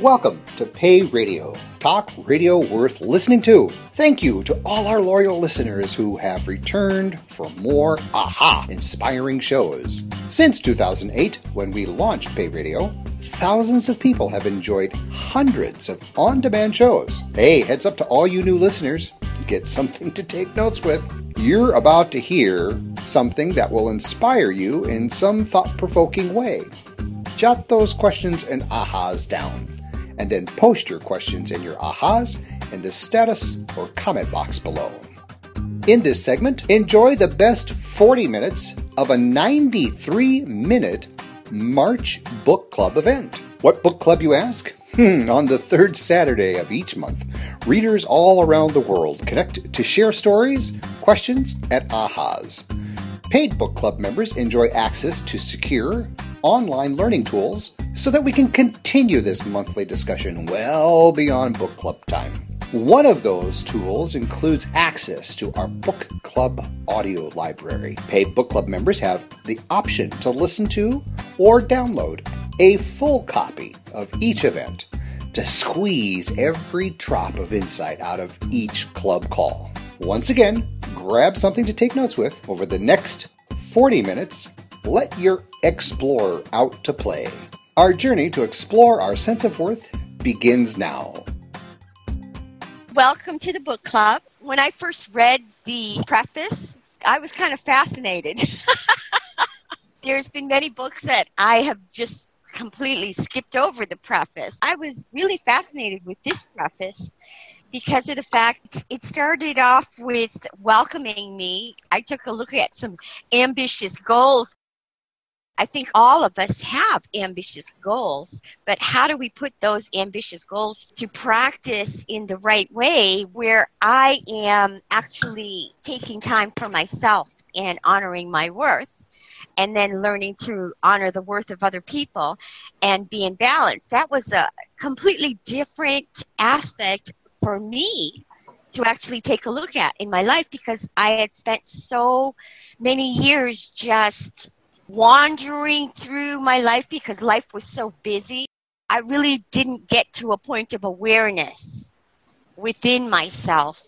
Welcome to Pay Radio, talk radio worth listening to. Thank you to all our loyal listeners who have returned for more aha inspiring shows. Since 2008, when we launched Pay Radio, thousands of people have enjoyed hundreds of on demand shows. Hey, heads up to all you new listeners. Get something to take notes with. You're about to hear something that will inspire you in some thought provoking way. Jot those questions and ahas down and then post your questions and your ahas in the status or comment box below. In this segment, enjoy the best 40 minutes of a 93 minute March Book Club event. What book club, you ask? Hmm, on the third Saturday of each month, readers all around the world connect to share stories, questions, and ahas. Paid book club members enjoy access to secure, online learning tools so that we can continue this monthly discussion well beyond book club time. One of those tools includes access to our book club audio library. Paid book club members have the option to listen to or download a full copy of each event to squeeze every drop of insight out of each club call. Once again, grab something to take notes with over the next 40 minutes let your explorer out to play. Our journey to explore our sense of worth begins now. Welcome to the book club. When I first read the preface, I was kind of fascinated. There's been many books that I have just completely skipped over the preface. I was really fascinated with this preface because of the fact it started off with welcoming me. I took a look at some ambitious goals I think all of us have ambitious goals, but how do we put those ambitious goals to practice in the right way where I am actually taking time for myself and honoring my worth? And then learning to honor the worth of other people and be in balance. That was a completely different aspect for me to actually take a look at in my life because I had spent so many years just wandering through my life because life was so busy, I really didn't get to a point of awareness within myself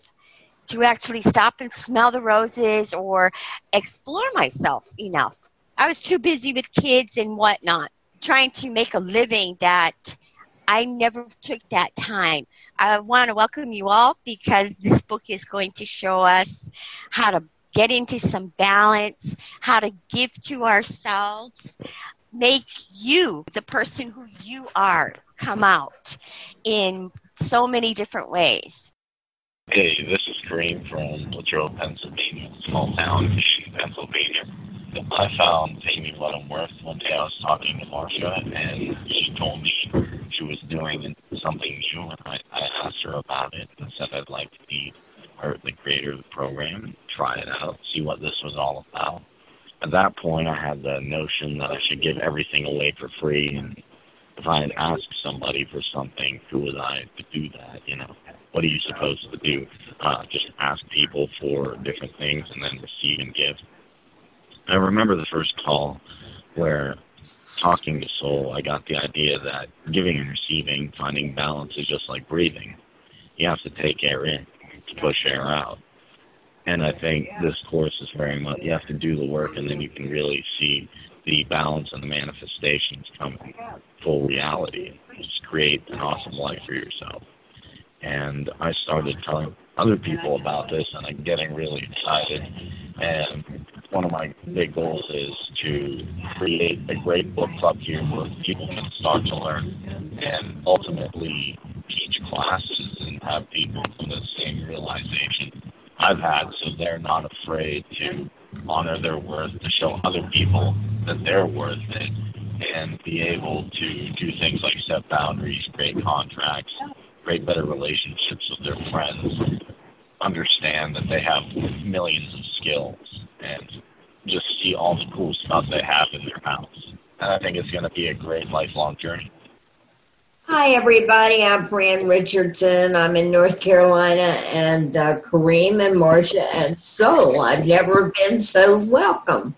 to actually stop and smell the roses or explore myself enough. I was too busy with kids and whatnot, trying to make a living that I never took that time. I want to welcome you all because this book is going to show us how to get into some balance, how to give to ourselves, make you, the person who you are, come out in so many different ways. Hey, this is Kareem from Latrobe, Pennsylvania, small town, Pennsylvania. I found Pay Me what I'm worth one day. I was talking to Marsha, and she told me she was doing something new, and I, I asked her about it and said I'd like to be her, the creator of the program, try it out, see what this was all about. At that point, I had the notion that I should give everything away for free, and if I had asked somebody for something, who was I to do that? You know, what are you supposed to do? Uh, just ask people for different things and then receive and give. I remember the first call where talking to Soul, I got the idea that giving and receiving, finding balance is just like breathing. You have to take air in to push air out. And I think this course is very much you have to do the work, and then you can really see the balance and the manifestations come full reality. Just create an awesome life for yourself. And I started telling other people about this, and I'm getting really excited. And one of my big goals is to create a great book club here where people can start to learn and ultimately teach classes and have people to the same realization I've had, so they're not afraid to honor their worth, to show other people that they're worth it, and be able to do things like set boundaries, create contracts, create better relationships with their friends, understand that they have millions of skills, and just see all the cool stuff they have in their house. And I think it's going to be a great lifelong journey. Hi, everybody. I'm Fran Richardson. I'm in North Carolina, and uh, Kareem and Marsha and Soul. I've never been so welcome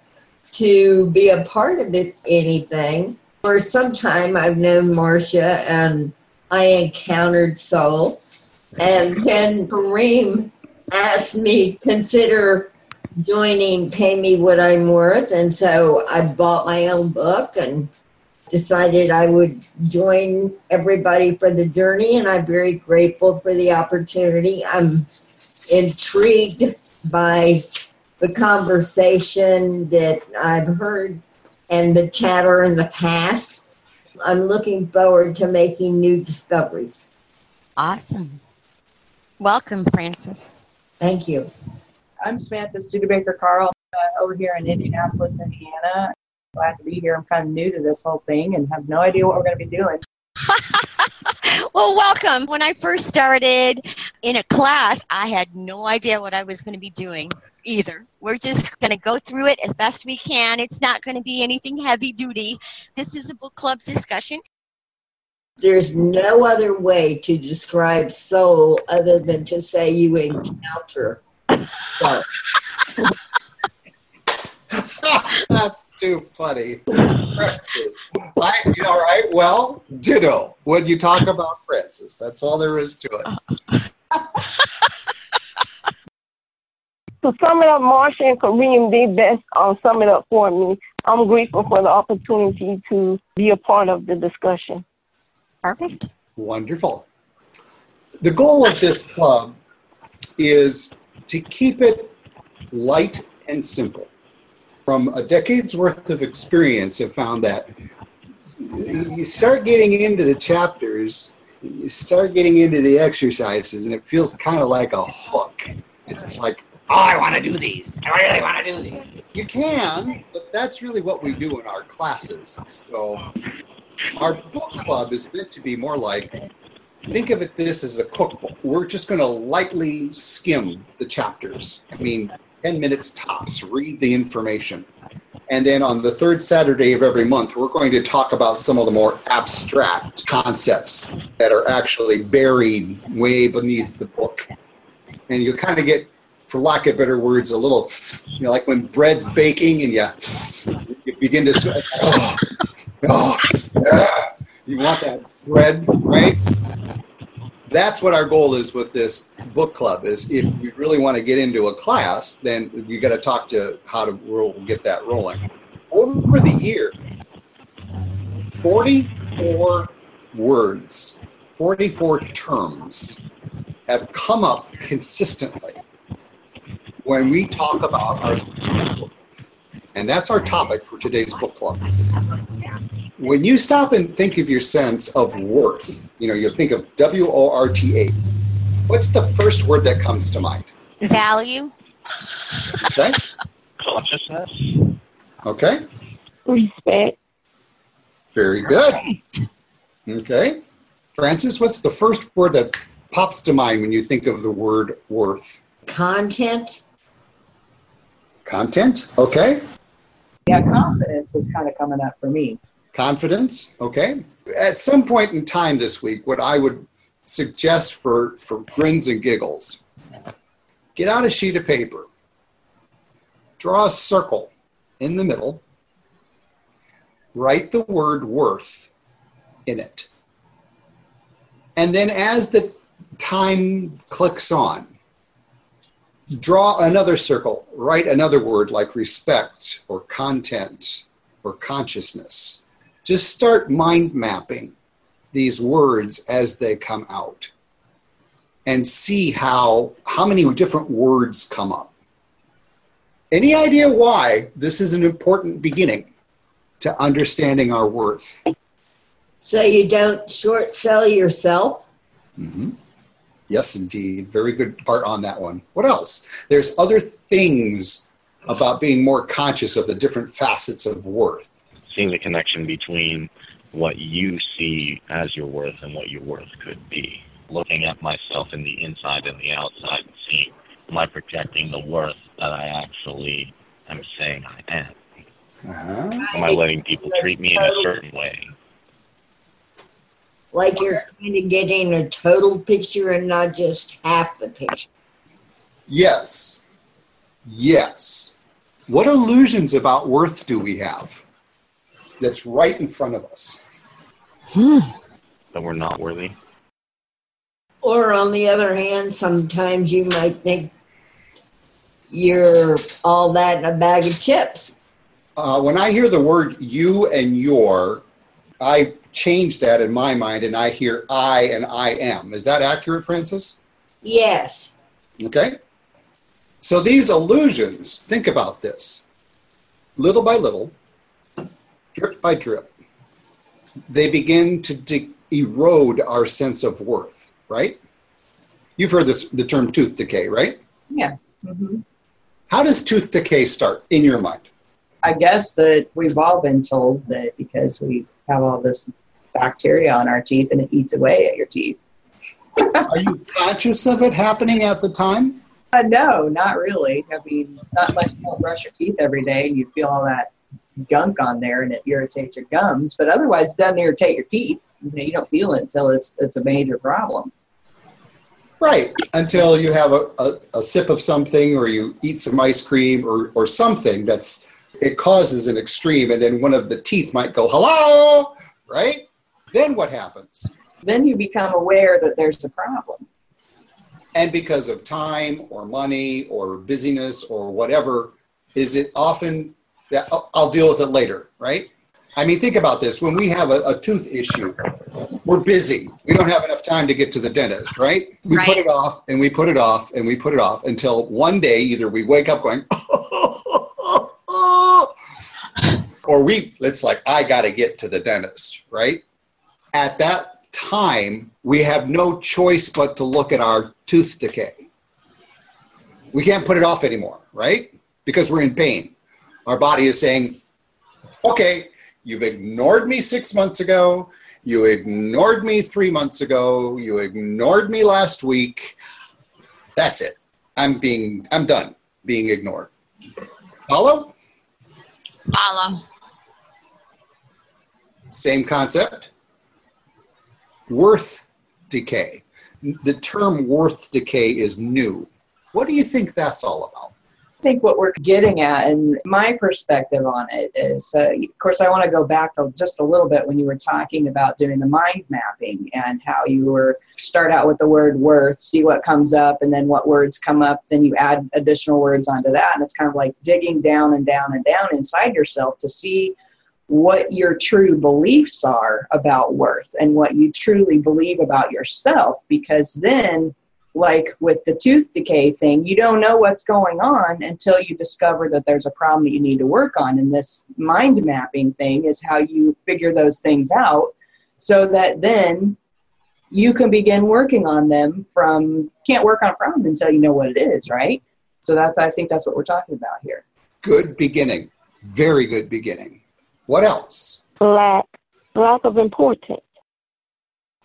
to be a part of it, anything. For some time, I've known Marsha and I encountered soul. And then Kareem asked me to consider joining Pay Me What I'm Worth. And so I bought my own book and decided I would join everybody for the journey. And I'm very grateful for the opportunity. I'm intrigued by the conversation that I've heard and the chatter in the past. I'm looking forward to making new discoveries. Awesome. Welcome, Frances. Thank you. I'm Samantha Studebaker Carl uh, over here in Indianapolis, Indiana. Glad to be here. I'm kind of new to this whole thing and have no idea what we're going to be doing. well, welcome. When I first started in a class, I had no idea what I was going to be doing either. We're just going to go through it as best we can. It's not going to be anything heavy duty. This is a book club discussion. There's no other way to describe soul other than to say you encounter soul. That's too funny. Frances. I, all right, well, ditto. When you talk about Frances. that's all there is to it. to sum it up, Marsha and Kareem did best um, sum it up for me. I'm grateful for the opportunity to be a part of the discussion. Perfect. Wonderful. The goal of this club is to keep it light and simple. From a decade's worth of experience, I've found that you start getting into the chapters, you start getting into the exercises, and it feels kind of like a hook. It's like, oh, I want to do these. I really want to do these. You can, but that's really what we do in our classes. So our book club is meant to be more like think of it this as a cookbook. We're just going to lightly skim the chapters. I mean, 10 minutes tops, read the information. And then on the third Saturday of every month, we're going to talk about some of the more abstract concepts that are actually buried way beneath the book. And you kind of get, for lack of better words, a little, you know, like when bread's baking and you, you begin to, oh, oh, ah, you want that bread, right? That's what our goal is with this book club. Is if you really want to get into a class, then you got to talk to how to roll, get that rolling. Over the year, forty-four words, forty-four terms have come up consistently when we talk about our and that's our topic for today's book club when you stop and think of your sense of worth, you know, you think of W O R T A. What's the first word that comes to mind? Value. Okay. Consciousness. Okay. Respect. Very good. Okay. Frances, what's the first word that pops to mind when you think of the word worth? Content. Content. Okay. Yeah, confidence was kind of coming up for me. Confidence. Okay. At some point in time this week, what I would suggest for, for grins and giggles get out a sheet of paper, draw a circle in the middle, write the word worth in it. And then as the time clicks on, draw another circle, write another word like respect or content or consciousness. Just start mind mapping these words as they come out and see how how many different words come up. Any idea why this is an important beginning to understanding our worth? So you don't short sell yourself? Mm-hmm. Yes, indeed. Very good part on that one. What else? There's other things about being more conscious of the different facets of worth. Seeing the connection between what you see as your worth and what your worth could be. Looking at myself in the inside and the outside and seeing, am I projecting the worth that I actually am saying I am? Uh-huh. Am I letting people treat me in a certain way? Like you're kind of getting a total picture and not just half the picture. Yes. Yes. What illusions about worth do we have that's right in front of us? that we're not worthy. Or on the other hand, sometimes you might think you're all that in a bag of chips. Uh, when I hear the word you and your, I change that in my mind and I hear I and I am. Is that accurate, Frances? Yes. Okay. So these illusions, think about this. Little by little, drip by drip, they begin to de- erode our sense of worth, right? You've heard this, the term tooth decay, right? Yeah. hmm How does tooth decay start in your mind? I guess that we've all been told that because we have all this bacteria on our teeth and it eats away at your teeth. Are you conscious of it happening at the time? Uh, no, not really. I mean, not much. you don't brush your teeth every day and you feel all that gunk on there and it irritates your gums. But otherwise, it doesn't irritate your teeth. You, know, you don't feel it until it's it's a major problem. Right. Until you have a, a, a sip of something or you eat some ice cream or, or something that's, it causes an extreme and then one of the teeth might go, hello, right? Then what happens? Then you become aware that there's a problem. And because of time or money or busyness or whatever, is it often that "Oh, I'll deal with it later, right? I mean, think about this. When we have a, a tooth issue, we're busy. We don't have enough time to get to the dentist, right? We put it off and we put it off and we put it off until one day either we wake up going, oh, or we, it's like, I got to get to the dentist, right? At that time, we have no choice but to look at our tooth decay. We can't put it off anymore, right? Because we're in pain. Our body is saying, okay, you've ignored me six months ago. You ignored me three months ago. You ignored me last week. That's it. I'm being, I'm done being ignored. Follow? Follow. Same concept. Worth decay. The term worth decay is new. What do you think that's all about? Think what we're getting at, and my perspective on it is, uh, of course, I want to go back just a little bit when you were talking about doing the mind mapping and how you were start out with the word worth, see what comes up, and then what words come up, then you add additional words onto that, and it's kind of like digging down and down and down inside yourself to see what your true beliefs are about worth and what you truly believe about yourself, because then like with the tooth decay thing, you don't know what's going on until you discover that there's a problem that you need to work on. And this mind mapping thing is how you figure those things out so that then you can begin working on them from can't work on a problem until you know what it is, right? So that's I think that's what we're talking about here. Good beginning. Very good beginning. What else? Lack, lack of importance.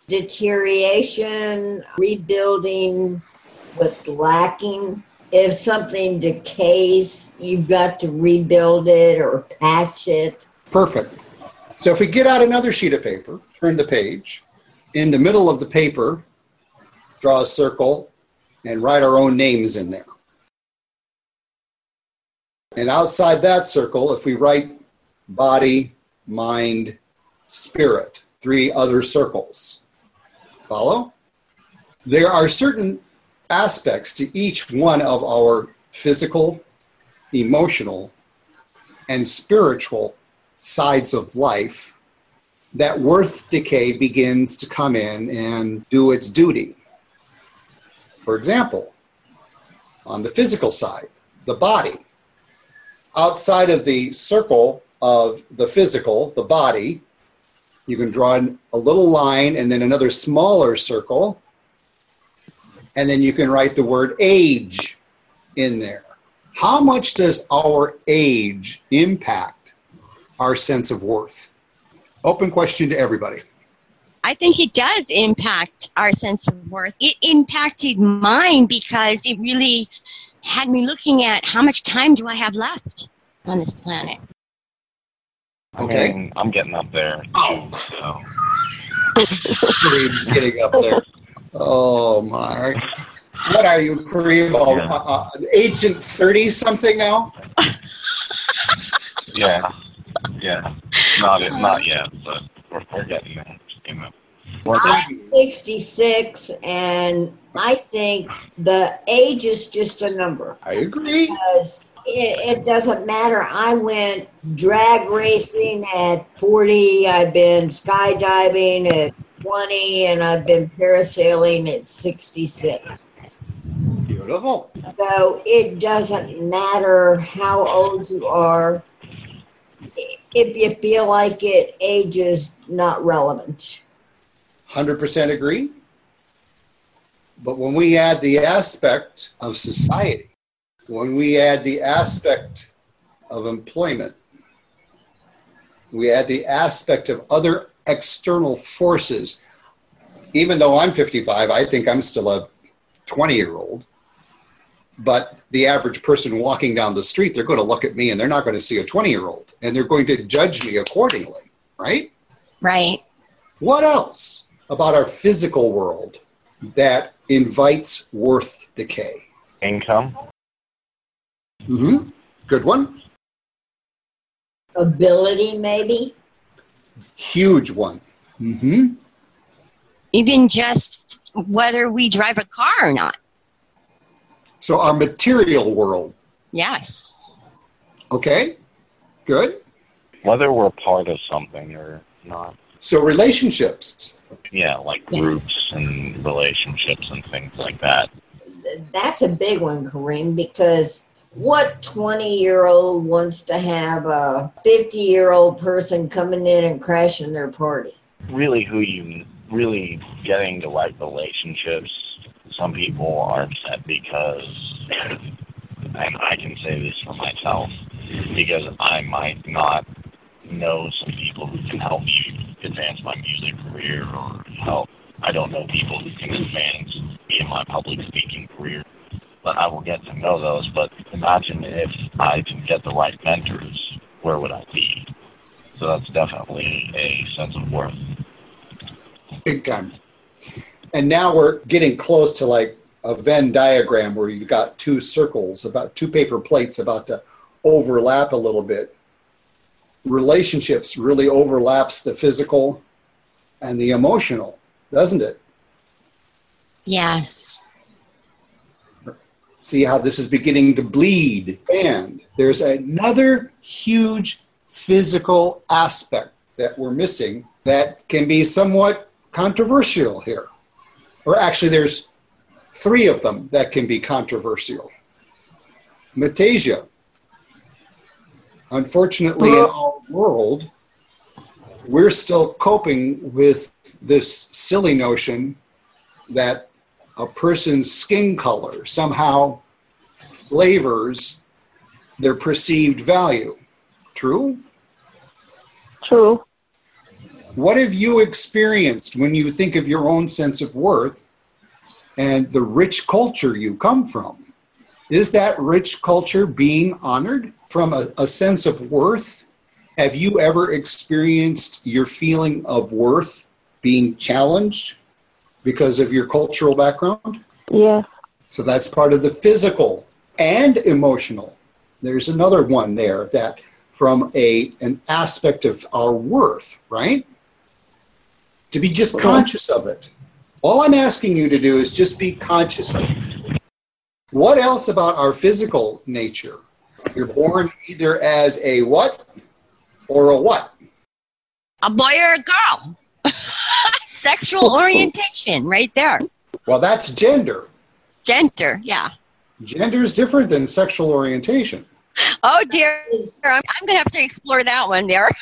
Deterioration, rebuilding with lacking. If something decays, you've got to rebuild it or patch it. Perfect. So if we get out another sheet of paper, turn the page, in the middle of the paper, draw a circle and write our own names in there. And outside that circle, if we write body, mind, spirit, three other circles. Follow? There are certain aspects to each one of our physical, emotional, and spiritual sides of life that worth decay begins to come in and do its duty. For example, on the physical side, the body. Outside of the circle of the physical, the body, you can draw a little line and then another smaller circle, and then you can write the word age in there. How much does our age impact our sense of worth? Open question to everybody. I think it does impact our sense of worth. It impacted mine because it really had me looking at how much time do I have left on this planet. I Okay. mean, I'm getting up there Oh. too, so Kareem's getting up there. Oh my! What are you, Kareem? Oh, Yeah. uh, uh, agent thirty something now? yeah, yeah. Not it, not yet, but we're, we're getting there. You know. I'm 66, and I think the age is just a number. I agree. because it, it doesn't matter. I went drag racing at 40, I've been skydiving at 20, and I've been parasailing at 66. Beautiful. So it doesn't matter how old you are. If you feel like it, age is not relevant. 100% agree. But when we add the aspect of society, when we add the aspect of employment, we add the aspect of other external forces. Even though I'm 55, I think I'm still a 20 year old. But the average person walking down the street, they're going to look at me and they're not going to see a 20 year old and they're going to judge me accordingly, right? Right. What else about our physical world that invites worth decay? Income. Mm-hmm. Good one. Ability, maybe? Huge one. Mm-hmm. Even just whether we drive a car or not. So our material world. Yes. Okay. Good. Whether we're part of something or not. So relationships. Yeah, like Yeah. groups and relationships and things like that. That's a big one, Kareem, because what 20 year old wants to have a 50 year old person coming in and crashing their party? Really, who you really getting the right relationships. Some people are upset because, and I can say this for myself, because I might not know some people who can help me advance my music career or help. I don't know people who can advance me in my public speaking career, but I will get to know those. But imagine if I can get the right mentors, where would I be? So that's definitely a sense of worth. Big time. And now we're getting close to like a Venn diagram where you've got two circles, about two paper plates about to overlap a little bit. Relationships really overlaps the physical and the emotional, doesn't it? Yes. see how this is beginning to bleed. And there's another huge physical aspect that we're missing that can be somewhat controversial here. Or actually, there's three of them that can be controversial. Metasia. Unfortunately, in our world, we're still coping with this silly notion that a person's skin color somehow flavors their perceived value. True? True. What have you experienced when you think of your own sense of worth and the rich culture you come from? Is that rich culture being honored from a, a sense of worth? Have you ever experienced your feeling of worth being challenged because of your cultural background? Yeah. So that's part of the physical and emotional. There's another one there that from a an aspect of our worth, right? To be just conscious of it. All I'm asking you to do is just be conscious of it. What else about our physical nature? You're born either as a what or a what? A boy or a girl. Sexual orientation, right there. Well, that's gender. Gender, yeah. Gender is different than sexual orientation. Oh dear. I'm, I'm going to have to explore that one there.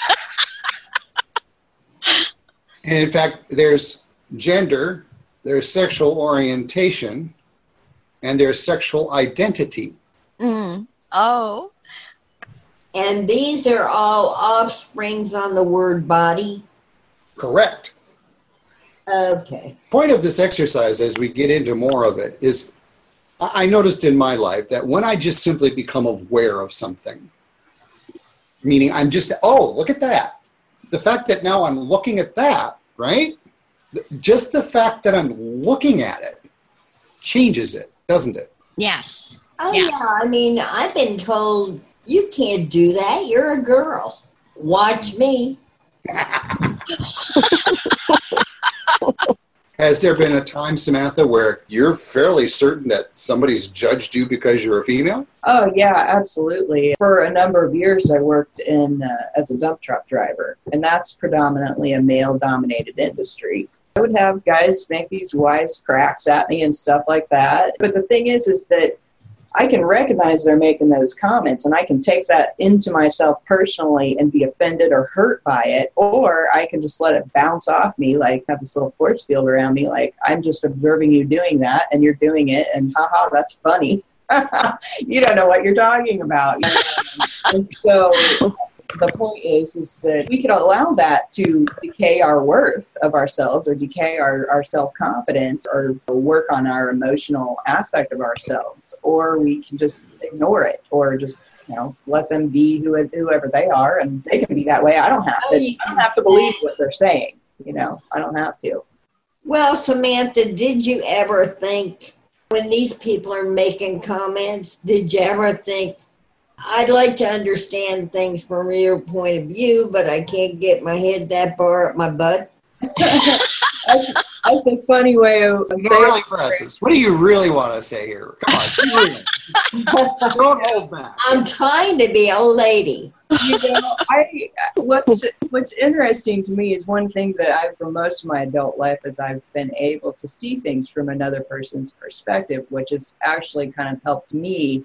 And in fact, there's gender, there's sexual orientation, and there's sexual identity. Mm. Oh. And these are all offsprings on the word body. Correct. Okay. Point of this exercise, as we get into more of it, is I I noticed in my life that when I just simply become aware of something, meaning I'm just, oh, look at that. The fact that now I'm looking at that, right? Just the fact that I'm looking at it changes it, doesn't it? Yes. Oh, Yeah. yeah. I mean, I've been told you can't do that. You're a girl. Watch me. Has there been a time, Samantha, where you're fairly certain that somebody's judged you because you're a female? Oh yeah, absolutely. For a number of years, I worked in uh, as a dump truck driver, and that's predominantly a male-dominated industry. I would have guys make these wise cracks at me and stuff like that. But the thing is, is that I can recognize they're making those comments and I can take that into myself personally and be offended or hurt by it, or I can just let it bounce off me, like have this little force field around me, like I'm just observing you doing that and you're doing it, and haha, that's funny. you don't know what you're talking about. and so the point is is that we can allow that to decay our worth of ourselves or decay our, our self-confidence or work on our emotional aspect of ourselves or we can just ignore it or just you know let them be who, whoever they are and they can be that way. I don't have to i don't have to believe what they're saying you know i don't have to. Well samantha did you ever think when these people are making comments did you ever think I'd like to understand things from your point of view, but I can't get my head that far up my butt. that's, that's, a funny way of saying really, Frances. What do you really want to say here? Come on, don't hold back. I'm trying to be a lady. You know, I what's what's interesting to me is one thing that I've for most of my adult life is I've been able to see things from another person's perspective, which has actually kind of helped me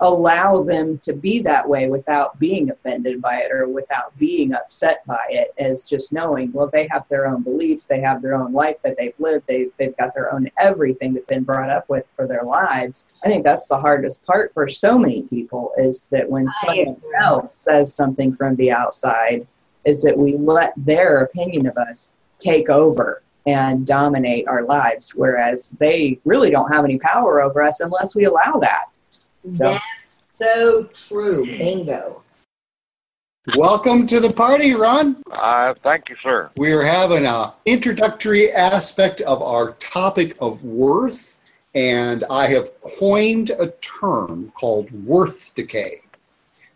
allow them to be that way without being offended by it or without being upset by it as just knowing well they have their own beliefs they have their own life that they've lived they've, they've got their own everything they've been brought up with for their lives. I think that's the hardest part for so many people is that when someone else says something from the outside is that we let their opinion of us take over and dominate our lives whereas they really don't have any power over us unless we allow that that's so true. Bingo. Welcome to the party, Ron. Uh, thank you, sir. We're having an introductory aspect of our topic of worth, and I have coined a term called worth decay.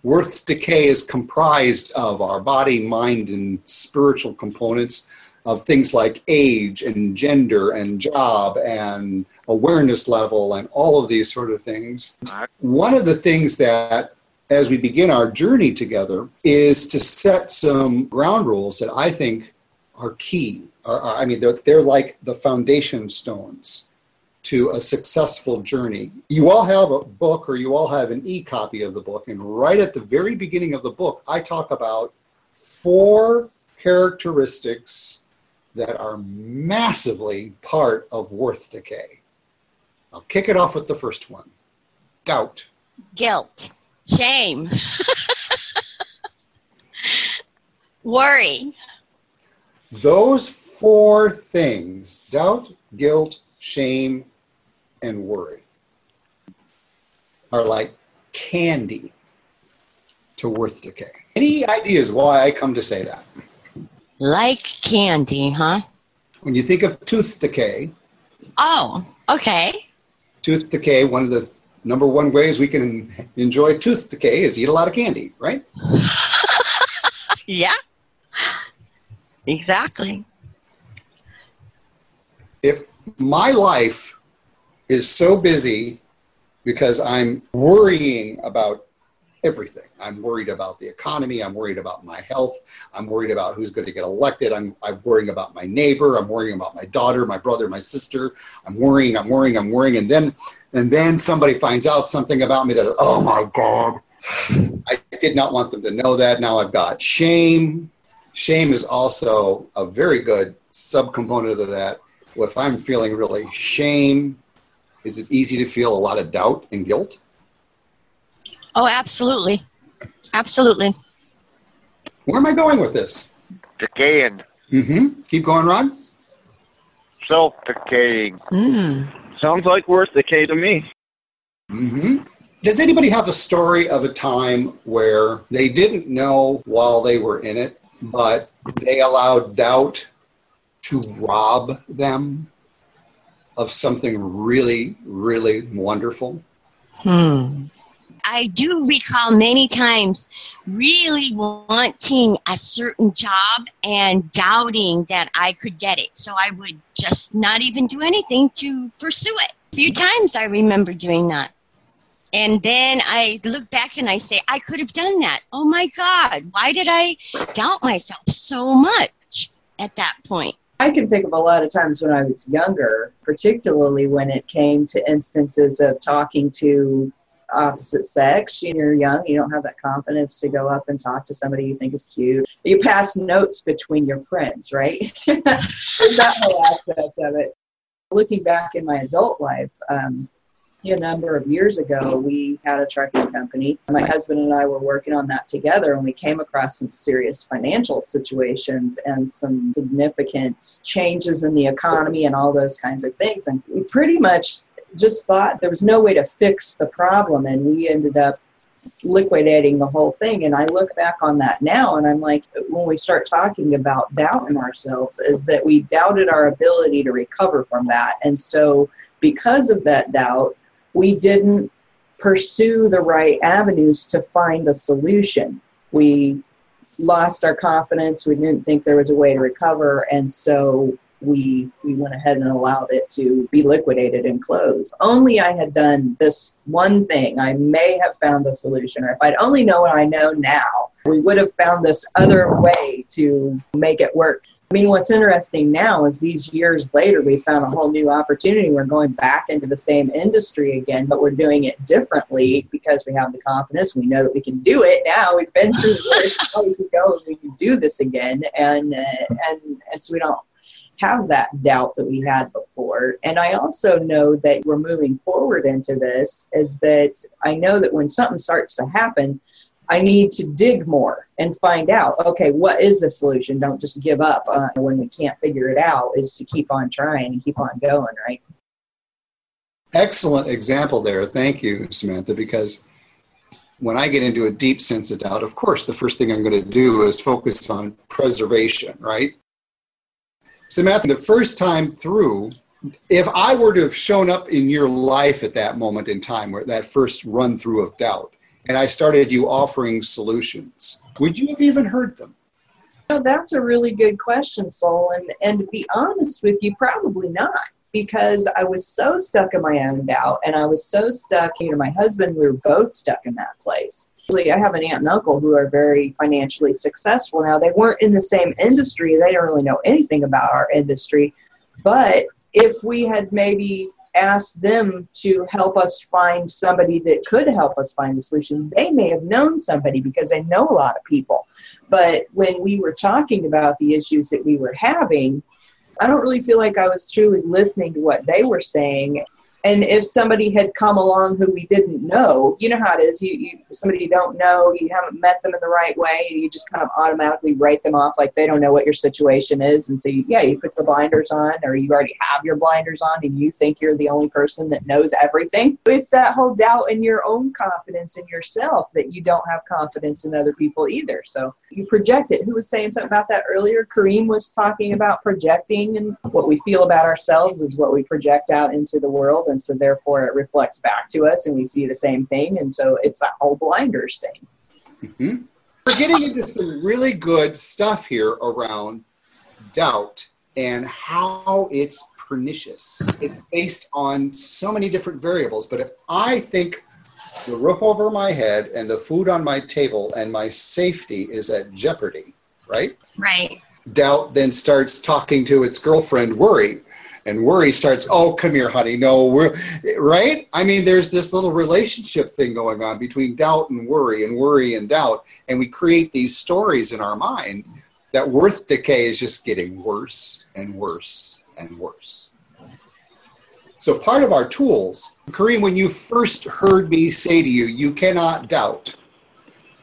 Worth decay is comprised of our body, mind, and spiritual components of things like age and gender and job and awareness level and all of these sort of things. One of the things that as we begin our journey together is to set some ground rules that I think are key. Are, I mean, they're, they're like the foundation stones to a successful journey. You all have a book or you all have an e copy of the book, and right at the very beginning of the book, I talk about four characteristics that are massively part of worth decay. I'll kick it off with the first one doubt, guilt, shame, worry. Those four things doubt, guilt, shame, and worry are like candy to worth decay. Any ideas why I come to say that? Like candy, huh? When you think of tooth decay. Oh, okay. Tooth decay, one of the number one ways we can enjoy tooth decay is eat a lot of candy, right? yeah. Exactly. If my life is so busy because I'm worrying about everything. I'm worried about the economy. I'm worried about my health. I'm worried about who's going to get elected. I'm, I'm worrying about my neighbor. I'm worrying about my daughter, my brother, my sister. I'm worrying, I'm worrying, I'm worrying. And then, and then somebody finds out something about me that, oh my God, I did not want them to know that. Now I've got shame. Shame is also a very good subcomponent of that. If I'm feeling really shame, is it easy to feel a lot of doubt and guilt? Oh, absolutely. Absolutely. Where am I going with this? Decaying. Mm-hmm. Keep going, Ron. Self decaying. Mm. Sounds like worth decay to me. Mm-hmm. Does anybody have a story of a time where they didn't know while they were in it, but they allowed doubt to rob them of something really, really wonderful? Hmm. I do recall many times really wanting a certain job and doubting that I could get it. So I would just not even do anything to pursue it. A few times I remember doing that. And then I look back and I say, I could have done that. Oh my God, why did I doubt myself so much at that point? I can think of a lot of times when I was younger, particularly when it came to instances of talking to opposite sex. and You're young, you don't have that confidence to go up and talk to somebody you think is cute. You pass notes between your friends, right? that whole aspect of it. Looking back in my adult life, um, a number of years ago, we had a trucking company. My husband and I were working on that together, and we came across some serious financial situations and some significant changes in the economy and all those kinds of things. And we pretty much just thought there was no way to fix the problem, and we ended up liquidating the whole thing. And I look back on that now, and I'm like, when we start talking about doubting ourselves, is that we doubted our ability to recover from that. And so, because of that doubt, we didn't pursue the right avenues to find a solution. We lost our confidence. We didn't think there was a way to recover, and so we we went ahead and allowed it to be liquidated and closed. Only I had done this one thing, I may have found the solution. Or if I'd only know what I know now, we would have found this other way to make it work. I mean, what's interesting now is these years later, we found a whole new opportunity. We're going back into the same industry again, but we're doing it differently because we have the confidence. We know that we can do it now. We've been through this. We can go and we can do this again. And, uh, and, and so we don't have that doubt that we had before. And I also know that we're moving forward into this is that I know that when something starts to happen, I need to dig more and find out, okay, what is the solution? Don't just give up uh, when we can't figure it out, is to keep on trying and keep on going, right? Excellent example there. Thank you, Samantha, because when I get into a deep sense of doubt, of course, the first thing I'm going to do is focus on preservation, right? Samantha, the first time through, if I were to have shown up in your life at that moment in time, where that first run through of doubt, and I started you offering solutions, would you have even heard them? No, that's a really good question, Sol. And, and to be honest with you, probably not. Because I was so stuck in my own doubt, and I was so stuck, you know, my husband, we were both stuck in that place. I have an aunt and uncle who are very financially successful now. They weren't in the same industry, they don't really know anything about our industry. But if we had maybe asked them to help us find somebody that could help us find the solution. They may have known somebody because they know a lot of people. But when we were talking about the issues that we were having, I don't really feel like I was truly listening to what they were saying and if somebody had come along who we didn't know you know how it is you, you somebody you don't know you haven't met them in the right way you just kind of automatically write them off like they don't know what your situation is and so you, yeah you put the blinders on or you already have your blinders on and you think you're the only person that knows everything. It's that whole doubt in your own confidence in yourself that you don't have confidence in other people either. So you project it. Who was saying something about that earlier? Kareem was talking about projecting and what we feel about ourselves is what we project out into the world and so therefore it reflects back to us and we see the same thing. And so it's that whole blinders thing. Mm-hmm. we're getting into some really good stuff here around doubt and how it's pernicious. It's based on so many different variables but if i think the roof over my head and the food on my table and my safety is at jeopardy right? Right. Doubt then starts talking to its girlfriend worry and worry starts oh come here honey no we're right? I mean there's this little relationship thing going on between doubt and worry and worry and doubt and we create these stories in our mind that worth decay is just getting worse and worse and worse. So part of our tools kareem when you first heard me say to you you cannot doubt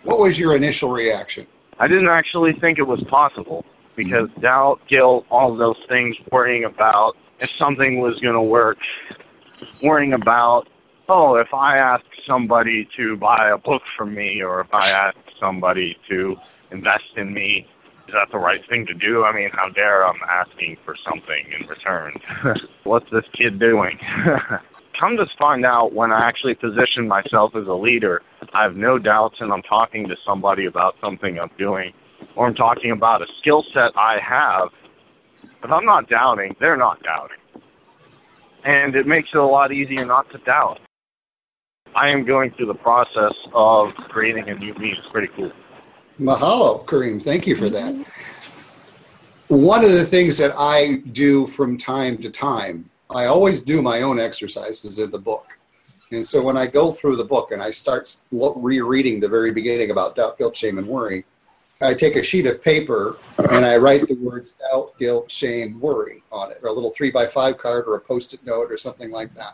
what was your initial reaction? I didn't actually think it was possible because doubt, guilt, all those things, worrying about if something was going to work, worrying about, oh, if I ask somebody to buy a book from me or if I ask somebody to invest in me, is that the right thing to do? I mean, how dare I'm asking for something in return? What's this kid doing? come to find out when I actually position myself as a leader, I have no doubts and I'm talking to somebody about something I'm doing or I'm talking about a skill set I have. If I'm not doubting, they're not doubting. And it makes it a lot easier not to doubt. I am going through the process of creating a new me. It's pretty cool. Mahalo, Kareem. Thank you for that. One of the things that I do from time to time, I always do my own exercises in the book. And so when I go through the book and I start rereading the very beginning about doubt, guilt, shame, and worry, I take a sheet of paper and I write the words doubt, guilt, shame, worry on it, or a little three by five card or a post it note or something like that.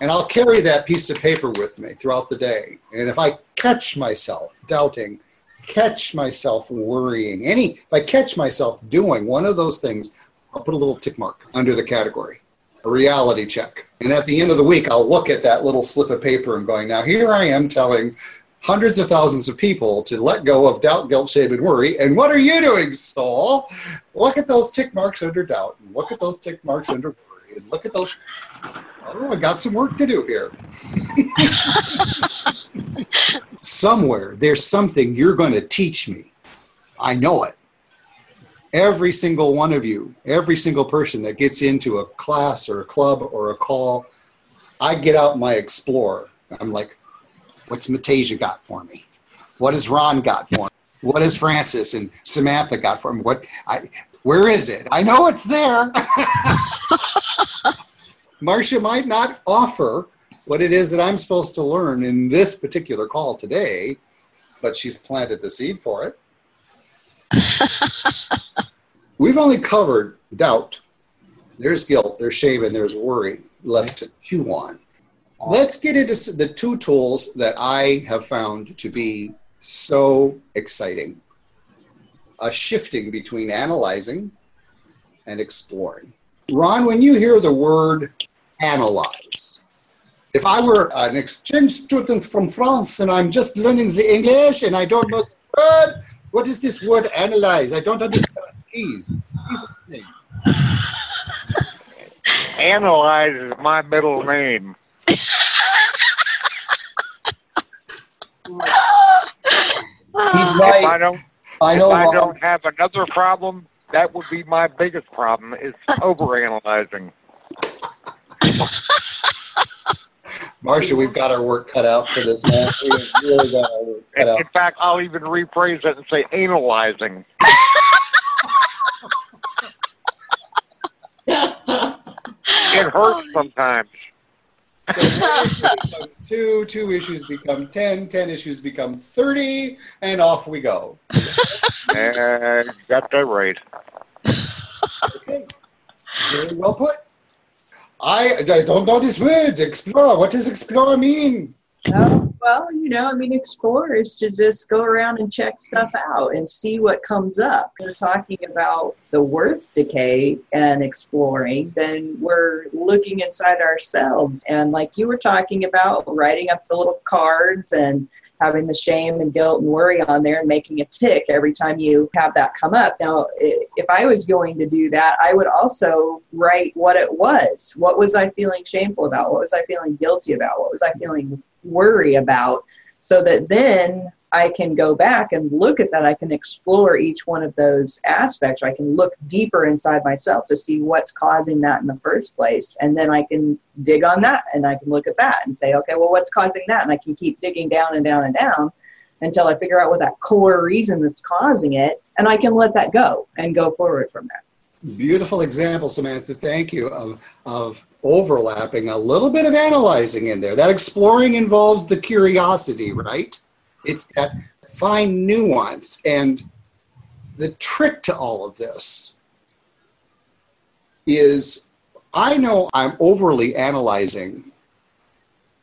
And I'll carry that piece of paper with me throughout the day. And if I catch myself doubting, catch myself worrying, any, if I catch myself doing one of those things, I'll put a little tick mark under the category, a reality check. And at the end of the week, I'll look at that little slip of paper and going, now here I am telling hundreds of thousands of people to let go of doubt, guilt, shame, and worry. And what are you doing, soul? Look at those tick marks under doubt, and look at those tick marks under worry, and look at those. Oh, I got some work to do here. Somewhere there's something you're going to teach me. I know it. Every single one of you, every single person that gets into a class or a club or a call, I get out my Explorer. I'm like, what's Matasia got for me? What has Ron got for me? What has Frances and Samantha got for me? What I where is it? I know it's there. Marsha might not offer what it is that I'm supposed to learn in this particular call today, but she's planted the seed for it. We've only covered doubt. There's guilt, there's shame, and there's worry left to chew on. Let's get into the two tools that I have found to be so exciting a shifting between analyzing and exploring. Ron, when you hear the word analyze, if I were an exchange student from France and I'm just learning the English and I don't know the word, what is this word analyze? I don't understand. Please, please. Analyze is my middle name. He's If. I don't, I if. I don't have another problem, that would be my biggest problem is overanalyzing. Marsha, we've got our work cut out for this, man. We've really got our work cut In, out. in fact, I'll even rephrase it and say analyzing. It hurts sometimes. So one issue becomes two, two issues become 10, 10 issues become 30, and off we go. And you got that right. Okay. Very well put. I, I don't know this word, explore. What does explore mean? Oh, well, you know, I mean, explore is to just go around and check stuff out and see what comes up. We're talking about the worth decay and exploring, then we're looking inside ourselves. And like you were talking about, writing up the little cards and having the shame and guilt and worry on there and making a tick every time you have that come up. Now, if I was going to do that, I would also write what it was. What was I feeling shameful about? What was I feeling guilty about? What was I feeling worry about? So that then I can go back and look at that. I can explore each one of those aspects. I can look deeper inside myself to see what's causing that in the first place. And then I can dig on that and I can look at that and say, okay, well, what's causing that? And I can keep digging down and down and down until I figure out what that core reason that's causing it. And I can let that go and go forward from there. Beautiful example, Samantha. Thank you. Of, of overlapping a little bit of analyzing in there. That exploring involves the curiosity, right? It's that fine nuance. And the trick to all of this is I know I'm overly analyzing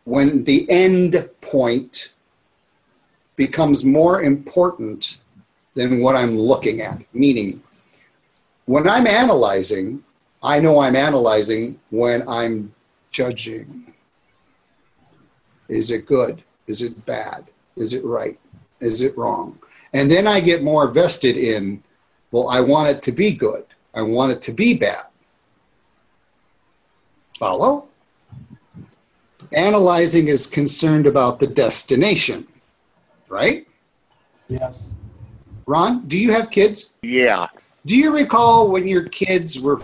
when the end point becomes more important than what I'm looking at. Meaning, when I'm analyzing, I know I'm analyzing when I'm judging. Is it good? Is it bad? Is it right? Is it wrong? And then I get more vested in, well, I want it to be good. I want it to be bad. Follow? Analyzing is concerned about the destination, right? Yes. Ron, do you have kids? Yeah. Do you recall when your kids were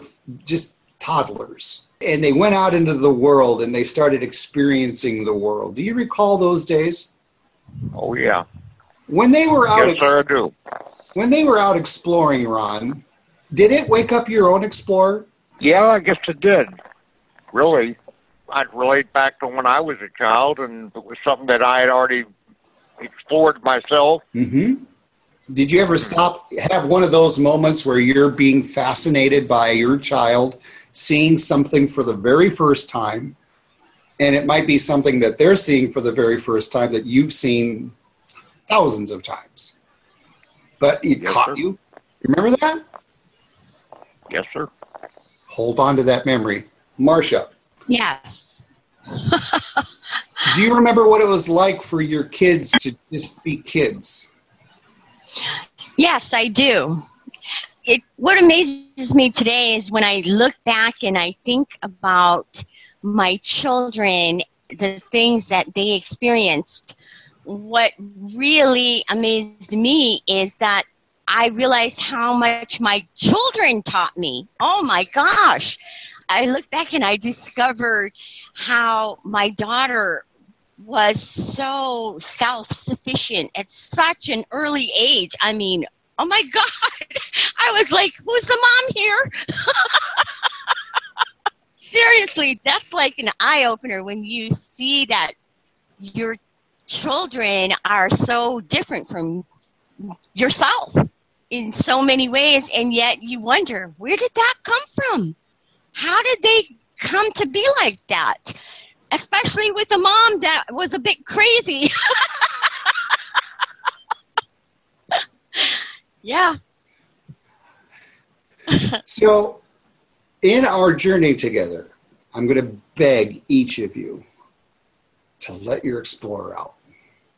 just toddlers and they went out into the world and they started experiencing the world? Do you recall those days? Oh, yeah. When they were out Yes, sir, I do. when they were out exploring, Ron, did it wake up your own explorer? Yeah, I guess it did. Really. I'd relate back to when I was a child, and it was something that I had already explored myself. Mm-hmm. Did you ever stop, have one of those moments where you're being fascinated by your child seeing something for the very first time? And it might be something that they're seeing for the very first time that you've seen thousands of times. But it Yes, caught sir. you. Remember that? Yes, sir. Hold on to that memory. Marsha, Yes. do you remember what it was like for your kids to just be kids? Yes, I do. It what amazes me today is when I look back and I think about my children, the things that they experienced. What really amazed me is that I realized how much my children taught me. Oh my gosh. I look back and I discovered how my daughter was so self sufficient at such an early age. I mean, oh my God. I was like, who's the mom here? Seriously, that's like an eye opener when you see that your children are so different from yourself in so many ways, and yet you wonder, where did that come from? How did they come to be like that? Especially with a mom that was a bit crazy. yeah. So, in our journey together, I'm going to beg each of you to let your explorer out.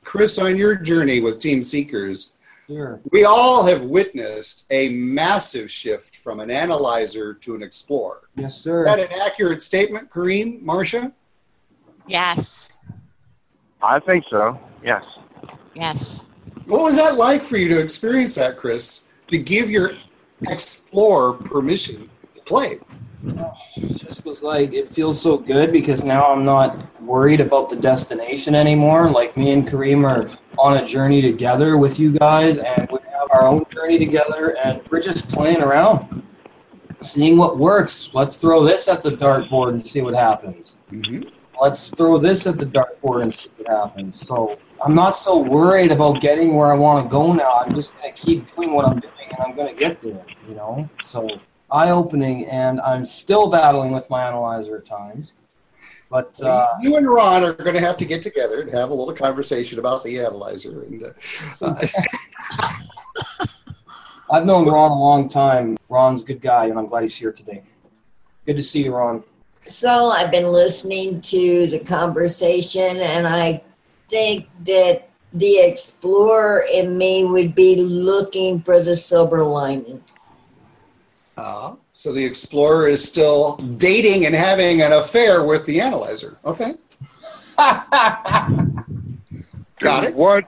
Chris, on your journey with Team Seekers, Sure. we all have witnessed a massive shift from an analyzer to an explorer. Yes, sir. Is sir. that an accurate statement, Kareem, Marsha? Yes. I think so. Yes. Yes. What was that like for you to experience that, Chris? To give your explorer permission to play? It just was like it feels so good because now I'm not worried about the destination anymore. Like me and Kareem are on a journey together with you guys, and we have our own journey together, and we're just playing around, seeing what works. Let's throw this at the dartboard and see what happens. Mm-hmm. Let's throw this at the dartboard and see what happens. So I'm not so worried about getting where I want to go now. I'm just gonna keep doing what I'm doing, and I'm gonna get there. You know, so eye opening, and I'm still battling with my analyzer at times. But uh, you and Ron are going to have to get together and have a little conversation about the analyzer. And uh, I've known Ron a long time. Ron's a good guy, and I'm glad he's here today. Good to see you, Ron. So I've been listening to the conversation, and I think that the explorer in me would be looking for the silver lining. Uh, so the explorer is still dating and having an affair with the analyzer. Okay, got it. What?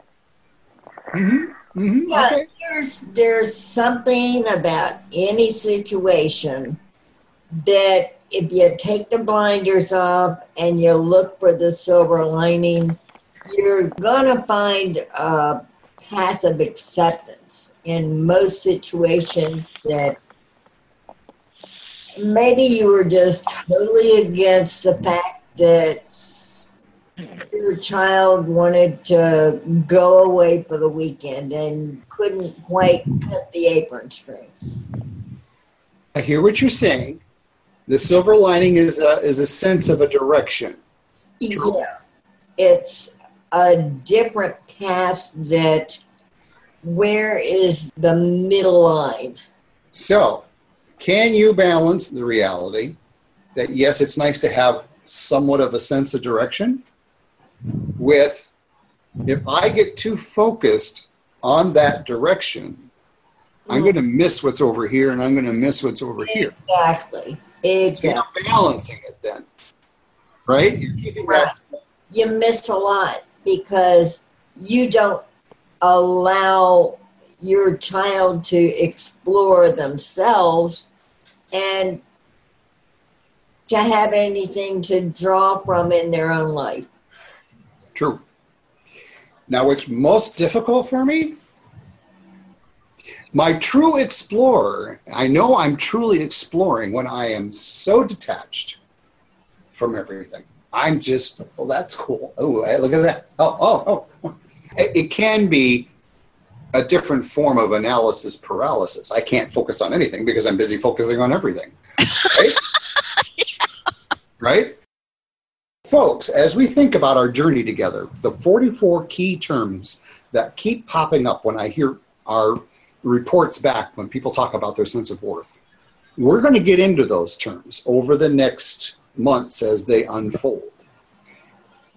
Mm-hmm. Mm-hmm. Yeah, Okay. there's there's something about any situation that if you take the blinders off and you look for the silver lining, you're gonna find uh, a path of acceptance in most situations that maybe you were just totally against the fact that your child wanted to go away for the weekend and couldn't quite cut the apron strings. I hear what you're saying. The silver lining is a, is a sense of a direction. Yeah, it's a different path that where is the middle line? So, can you balance the reality that yes, it's nice to have somewhat of a sense of direction with if I get too focused on that direction, I'm mm. going to miss what's over here and I'm going to miss what's over here. Exactly. So Exactly. you're balancing it then, right? You're keeping that you miss a lot because you don't allow your child to explore themselves and to have anything to draw from in their own life. True. Now, what's most difficult for me? My true explorer, I know I'm truly exploring when I am so detached from everything. I'm just, oh, that's cool. Oh, look at that. Oh, oh, oh. It, it can be a different form of analysis paralysis. I can't focus on anything because I'm busy focusing on everything. Right? right? Folks, as we think about our journey together, the 44 key terms that keep popping up when I hear our reports back when people talk about their sense of worth, we're going to get into those terms over the next months as they unfold.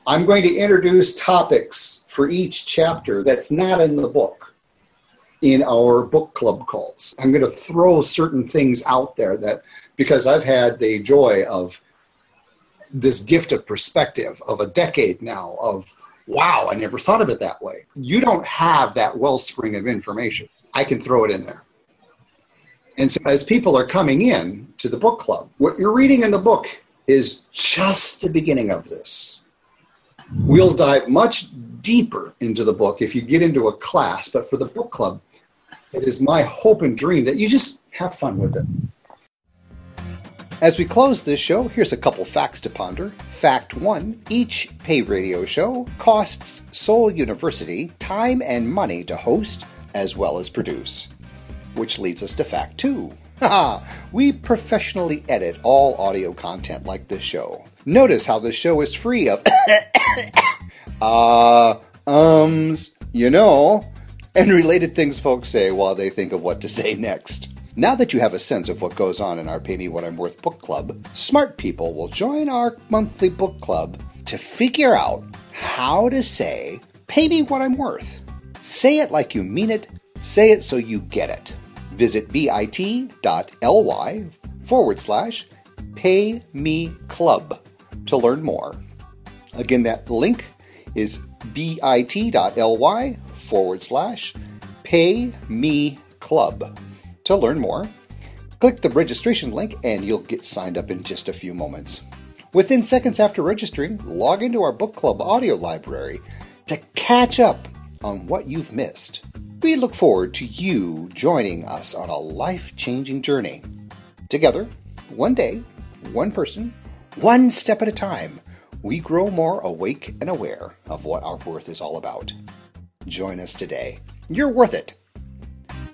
I'm going to introduce topics for each chapter that's not in the book in our book club calls. I'm going to throw certain things out there that, because I've had the joy of this gift of perspective of a decade now of, wow, I never thought of it that way. You don't have that wellspring of information. I can throw it in there. And so as people are coming in to the book club, what you're reading in the book is just the beginning of this. We'll dive much deeper into the book if you get into a class, but for the book club, it is my hope and dream that you just have fun with it. As we close this show, here's a couple facts to ponder. Fact one each pay radio show costs Soul University time and money to host as well as produce. Which leads us to fact two. We professionally edit all audio content like this show. Notice how this show is free of uh, ums, you know, and related things folks say while they think of what to say next. Now that you have a sense of what goes on in our Pay Me What I'm Worth book club, smart people will join our monthly book club to figure out how to say, Pay me what I'm worth. Say it like you mean it, say it so you get it. Visit bit.ly forward slash pay me club to learn more. Again, that link is bit.ly forward slash pay me club. To learn more, click the registration link and you'll get signed up in just a few moments. Within seconds after registering, log into our book club audio library to catch up on what you've missed. We look forward to you joining us on a life changing journey. Together, one day, one person, one step at a time, we grow more awake and aware of what our worth is all about. Join us today. You're worth it.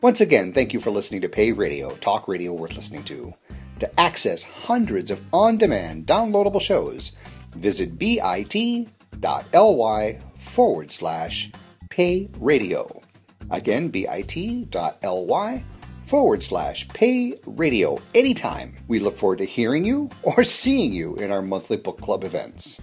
Once again, thank you for listening to Pay Radio, talk radio worth listening to. To access hundreds of on demand downloadable shows, visit bit.ly forward slash pay radio. Again, bit.ly forward slash pay radio anytime. We look forward to hearing you or seeing you in our monthly book club events.